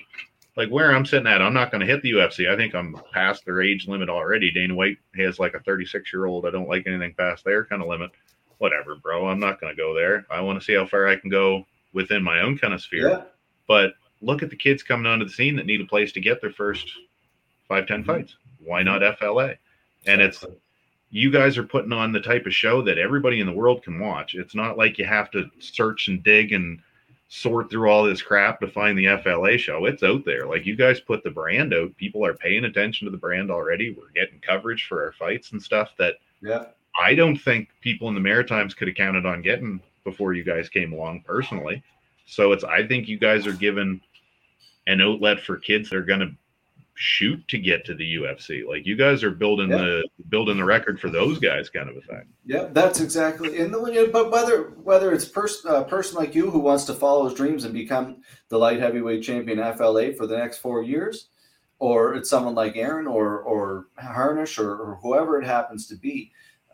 like where I'm sitting at, I'm not going to hit the UFC. I think I'm past their age limit already. Dana White has like a 36 year old. I don't like anything past their kind of limit. Whatever, bro. I'm not going to go there. I want to see how far I can go within my own kind of sphere. yeah, But look at the kids coming onto the scene that need a place to get their first five, ten Mhm. fights. Why not FLA? And it's you guys are putting on the type of show that everybody in the world can watch. It's not like you have to search and dig and sort through all this crap to find the FLA show. It's out there. Like you guys put the brand out. People are paying attention to the brand already. We're getting coverage for our fights and stuff that Yeah. I don't think people in the Maritimes could have counted on getting before you guys came along personally. So it's I think you guys are given an outlet for kids that are going to shoot to get to the UFC. Like you guys are building Yeah. the building the record for those guys kind of a thing. Yeah, that's exactly. And the, but whether whether it's pers- a person like you who wants to follow his dreams and become the light heavyweight champion FLA for the next four years, or it's someone like Aaron or or Harnish or, or whoever it happens to be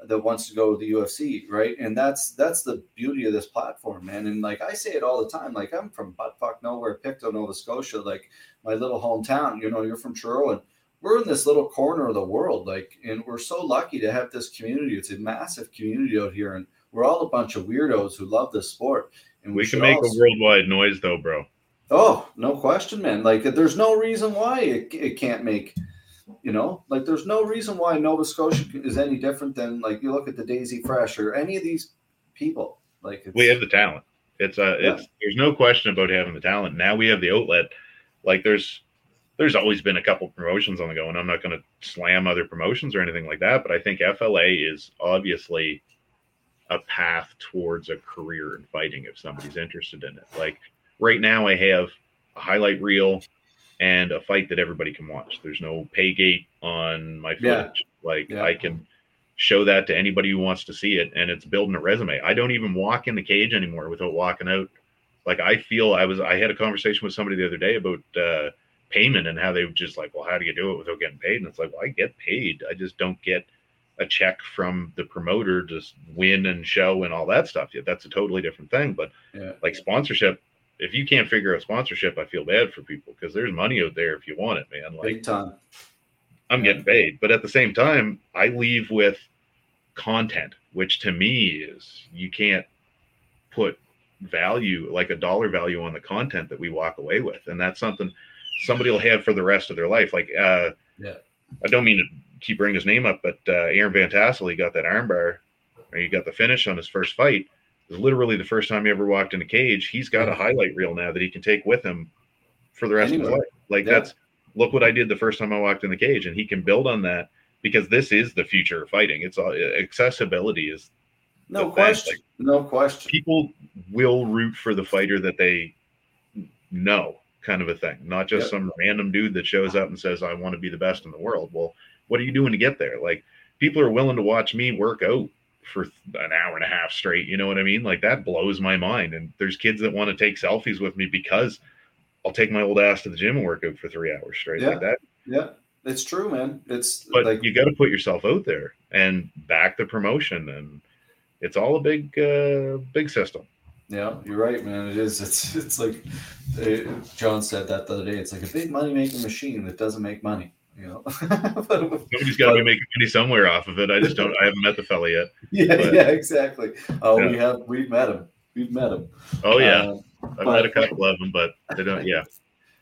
that wants to go to the UFC, right? And that's that's the beauty of this platform, man. And like I say it all the time, like I'm from buttfuck nowhere, Pictou, Nova Scotia, like my little hometown. You know, you're from Truro, and we're in this little corner of the world, like, and we're so lucky to have this community. It's a massive community out here, and we're all a bunch of weirdos who love this sport. And We should can make a worldwide noise though, bro. Oh, no question, man. Like, there's no reason why it, it can't make, you know, like, there's no reason why Nova Scotia is any different than, like, you look at the Daisy Fresh or any of these people. Like, it's, We have the talent. It's uh Yeah. it's there's no question about having the talent. Now we have the outlet. Like there's there's always been a couple promotions on the go, and I'm not going to slam other promotions or anything like that. But I think FLA is obviously a path towards a career in fighting if somebody's interested in it. Like right now, I have a highlight reel and a fight that everybody can watch. There's no pay gate on my Yeah. footage. Like Yeah. I can show that to anybody who wants to see it, and it's building a resume. I don't even walk in the cage anymore without walking out. Like I feel I was. I had a conversation with somebody the other day about uh, payment and how they were just like, well, how do you do it without getting paid? And it's like, well, I get paid. I just don't get a check from the promoter to win and show and all that stuff. Yeah, that's a totally different thing. But Yeah. like sponsorship, if you can't figure out sponsorship, I feel bad for people because there's money out there if you want it, man. Like big time. I'm getting paid, but at the same time, I leave with content, which to me is you can't put value like a dollar value on the content that we walk away with, and that's something somebody will have for the rest of their life. Like, uh, Yeah. I don't mean to keep bringing his name up, but uh, Aaron Van Tassel, he got that armbar, or he got the finish on his first fight. It literally the first time he ever walked in a cage. He's got a highlight reel now that he can take with him for the rest of his life. Like Yeah. that's look what I did the first time I walked in the cage, and he can build on that because this is the future of fighting. It's all accessibility is No question. No question. people will root for the fighter that they know, kind of a thing, not just Yep. some random dude that shows up and says, I want to be the best in the world. Well, what are you doing to get there? Like, people are willing to watch me work out for an hour and a half straight. You know what I mean? Like, that blows my mind. And there's kids that want to take selfies with me because I'll take my old ass to the gym and work out for three hours straight Yeah. like that. Yeah. It's true, man. It's But like, you got to put yourself out there and back the promotion. And it's all a big, uh, big system. Yeah, you're right, man. It is. It's it's like uh, John said that the other day. It's like a big money making machine that doesn't make money. You know. (laughs) Somebody's got to be making money somewhere off of it. I just don't. I haven't met the fella yet. (laughs) yeah, But- yeah, exactly. Oh, we Yeah. have we've met him. We've met him. Oh yeah, Uh, I've but- met a couple of them, but they don't. Yeah,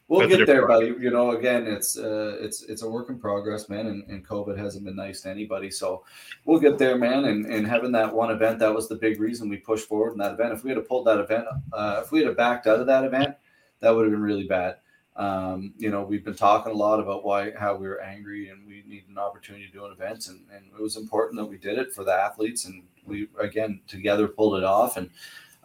we'll That's get there, buddy. You know, again, it's uh, it's it's a work in progress, man. And, and COVID hasn't been nice to anybody, so we'll get there, man. And and having that one event, that was the big reason we pushed forward in that event. If we had pulled that event, uh, if we had backed out of that event, that would have been really bad. Um, you know, we've been talking a lot about why how we were angry and we need an opportunity to do an event, and, and it was important that we did it for the athletes, and we again together pulled it off. And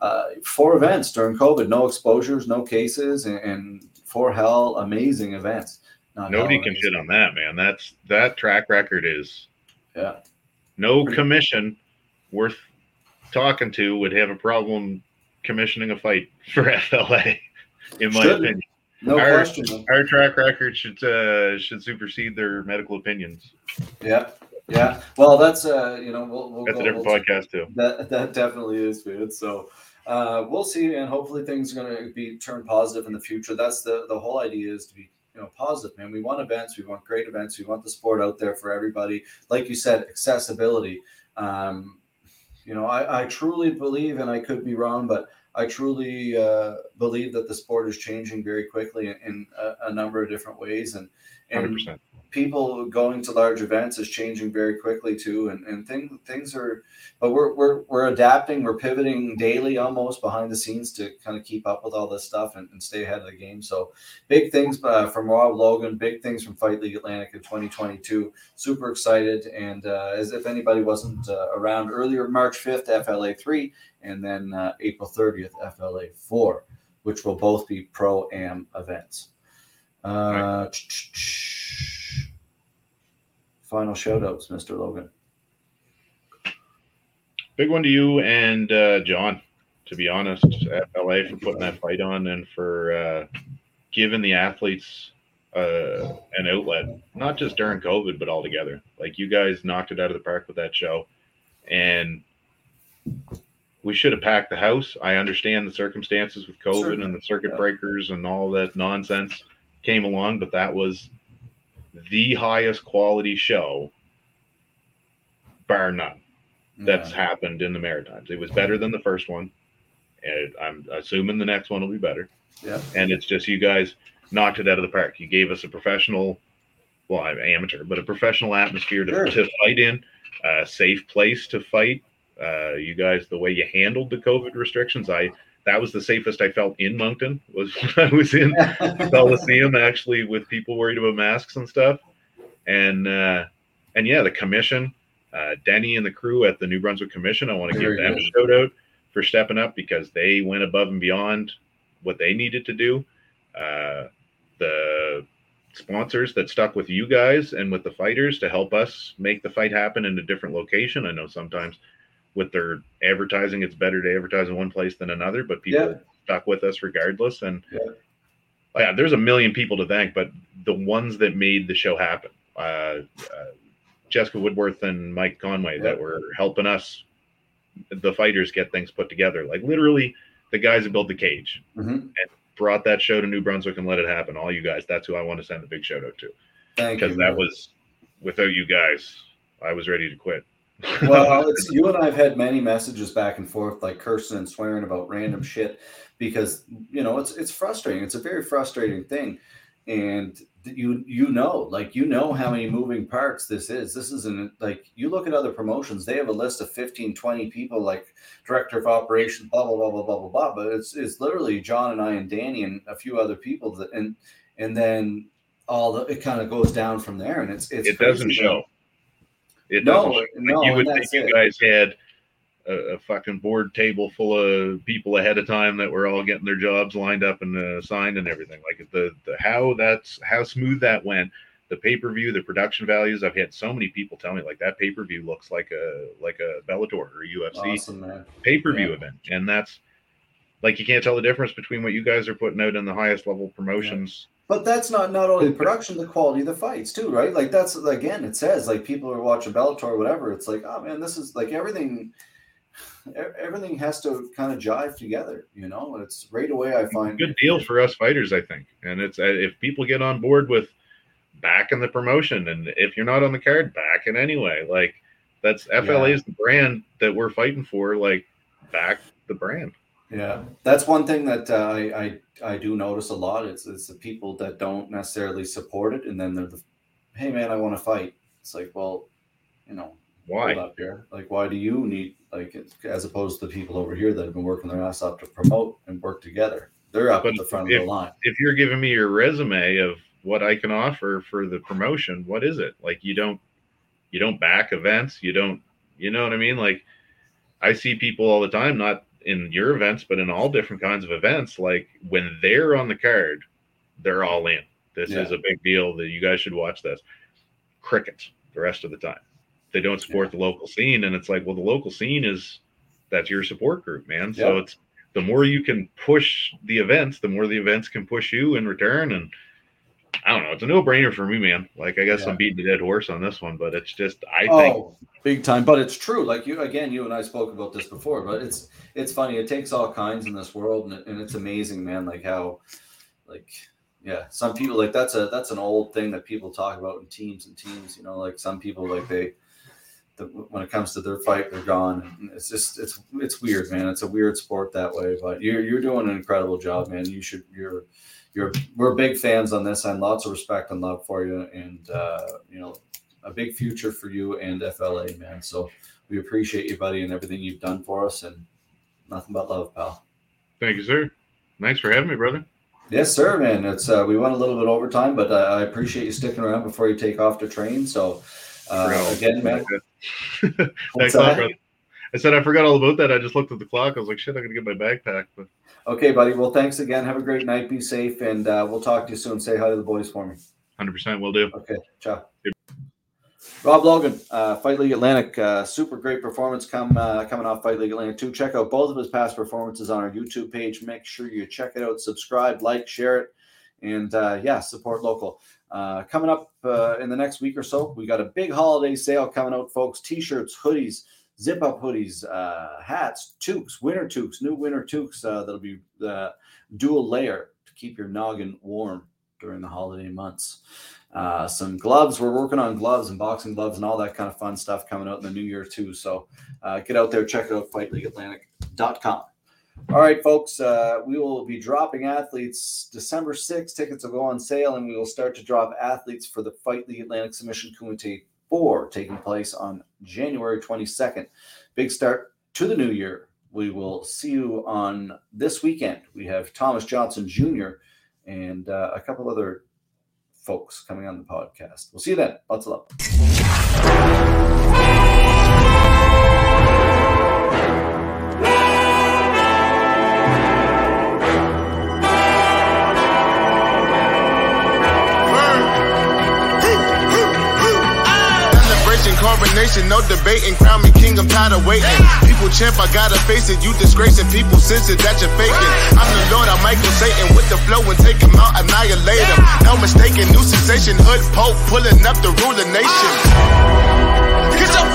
uh, four events during COVID, no exposures, no cases, and, and four hell amazing events. Not nobody hell can shit on that, man. That's that track record is Yeah, no Pretty- commission worth talking to would have a problem commissioning a fight (laughs) for FLA. In my Shouldn't. opinion, no Our- question. our track record should uh, should supersede their medical opinions. Yeah, yeah. Well, that's uh, you know, we'll, we'll That's a different we'll- podcast too. That that definitely is, man. So uh, we'll see, and hopefully things are going to be turned positive in the future. That's the the whole idea is to be you know positive, man. We want events, we want great events, we want the sport out there for everybody. Like you said, accessibility. Um, you know, I, I truly believe, and I could be wrong, but I truly uh, believe that the sport is changing very quickly in, a, a number of different ways, and and percent. people going to large events is changing very quickly too, and and things things are. But we're we're we're adapting, we're pivoting daily almost behind the scenes to kind of keep up with all this stuff and, and stay ahead of the game. So big things uh, from Rob Logan, big things from Fight League Atlantic in 2022. Super excited, and uh, as if anybody wasn't uh, around earlier, March 5th, FLA three, and then uh, April 30th, FLA four, which will both be pro am events. Uh, Final shout outs, Mr. Logan. Big one to you and uh, John, to be honest, FLA for putting that fight on and for uh, giving the athletes uh, an outlet, not just during COVID, but altogether. Like you guys knocked it out of the park with that show. And we should have packed the house. I understand the circumstances with COVID Certainly, and the circuit yeah. breakers and all that nonsense came along, but that was the highest quality show, bar none, that's Yeah. happened in the Maritimes. It was better than the first one. And I'm assuming the next one will be better. Yeah. And it's just you guys knocked it out of the park. You gave us a professional, well, I'm amateur, but a professional atmosphere to, Sure. to fight in, a safe place to fight. Uh, you guys, the way you handled the COVID restrictions, I that was the safest I felt in Moncton was (laughs) when I was in (laughs) Coliseum actually with people worried about masks and stuff. And uh, and yeah, the commission, uh, Denny and the crew at the New Brunswick Commission, I want to give them a shout out for stepping up because they went above and beyond what they needed to do. Uh, the sponsors that stuck with you guys and with the fighters to help us make the fight happen in a different location. I know sometimes with their advertising, it's better to advertise in one place than another, but people Yeah. stuck with us regardless. And Yeah. yeah, there's a million people to thank, but the ones that made the show happen, uh, uh, Jessica Woodworth and Mike Conway, Yeah. that were helping us, the fighters, get things put together. Like literally, the guys that built the cage Mhm. brought that show to New Brunswick and let it happen. All you guys, that's who I want to send a big shout out to Thank you. because that man. was without you guys, I was ready to quit. Well, it's, you and I have had many messages back and forth, like cursing and swearing about random shit, because you know it's it's frustrating. It's a very frustrating thing, and you you know, like you know how many moving parts this is. This isn't like you look at other promotions; they have a list of 15, 20 people, like director of operations, blah blah blah blah blah blah blah. But it's it's literally John and I and Danny and a few other people that and and then all the it kind of goes down from there, and it's it's it doesn't show. It No, doesn't no, you would think you it. guys had a, a fucking board table full of people ahead of time that were all getting their jobs lined up and uh, signed and everything. Like the, the how that's how smooth that went. The pay per view, the production values. I've had so many people tell me like that pay per view looks like a like a Bellator or a UFC Awesome, pay per view Yeah. event, and that's like you can't tell the difference between what you guys are putting out in the highest level promotions. But that's not not only the production, the quality of the fights too, right? Like that's again, it says like people are watching Bellator, or whatever. It's like, oh man, this is like everything. Everything has to kind of jive together, you know. And it's right away. I find good deal for us fighters, I think. And it's uh, if people get on board with back in the promotion, and if you're not on the card, back in anyway. Like that's FLA is the brand that we're fighting for. Like back the brand. Yeah, that's one thing that uh, I, I I do notice a lot. It's it's the people that don't necessarily support it, and then they're the, hey man, I want to fight. It's like, well, you know, Why? hold up here. Like, why do you need like as opposed to the people over here that have been working their ass off to promote and work together? They're up But at the front of the line. If you're giving me your resume of what I can offer for the promotion, what is it? Like you don't you don't back events, you don't you know what I mean? Like I see people all the time, not in your events, but in all different kinds of events. Like when they're on the card, they're all in. This is a big deal that you guys should watch this. Crickets the rest of the time. They don't support the local scene, and it's like, well, the local scene is that's your support group, man. So Yeah. it's the more you can push the events, the more the events can push you in return. And I don't know, it's a no brainer for me, man. Like I guess Yeah. I'm beating a dead horse on this one, but it's just I oh, think Oh, big time. But it's true. Like you again, you and I spoke about this before. But it's it's funny. It takes all kinds in this world, and, it, and it's amazing, man. Like how, like yeah, some people like that's a that's an old thing that people talk about in teams and teams. You know, like some people like they. The, when it comes to their fight, they're gone. And It's just it's it's weird, man. It's a weird sport that way. But you're you're doing an incredible job, man. You should you're you're we're big fans on this and lots of respect and love for you, and uh, you know a big future for you and FLA, man. So we appreciate you, buddy, and everything you've done for us, and nothing but love, pal. Thank you, sir. Thanks for having me, brother. Yes, sir, man. It's uh, we went a little bit over time, but uh, I appreciate you sticking around before you take off to train. So uh, again, man. (laughs) Thanks a lot, brother. I said I forgot all about that. I just looked at the clock. I was like, shit, I gotta get my backpack. But okay, buddy. Well, thanks again. Have a great night. Be safe, and uh, we'll talk to you soon. Say hi to the boys for me. Hundred percent, will do. Okay, ciao. Yep. Rob Logan, uh, Fight League Atlantic, uh, super great performance come uh, coming off Fight League Atlantic 2. Check out both of his past performances on our YouTube page. Make sure you check it out, subscribe, like, share it, and uh, yeah, support local. Uh, coming up uh, in the next week or so, we got a big holiday sale coming out, folks. T-shirts, hoodies, zip-up hoodies, hats, toques, winter toques, new winter toques that'll be dual layer to keep your noggin warm during the holiday months uh, some gloves. We're working on gloves and boxing gloves and all that kind of fun stuff coming out in the new year too. So uh, get out there, check it out, fightleagueatlantic.com. All right, folks, uh, we will be dropping athletes December 6th. Tickets will go on sale, and we will start to drop athletes for the Fight League Atlantic Submission Kumite 4 taking place on January 22nd. Big start to the new year. We will see you on this weekend. We have Thomas Johnson Jr. and uh, a couple other folks coming on the podcast. We'll see you then. Lots of love. Coronation, no debating. Crown me king, I'm tired of waiting. People champ, I gotta face it. You disgracing people, sense it that you're faking. I'm the Lord, I'm Michael Satan with the flow and take him out, annihilate him. No mistaking, new sensation, hood pope pulling up the ruler nation. Get your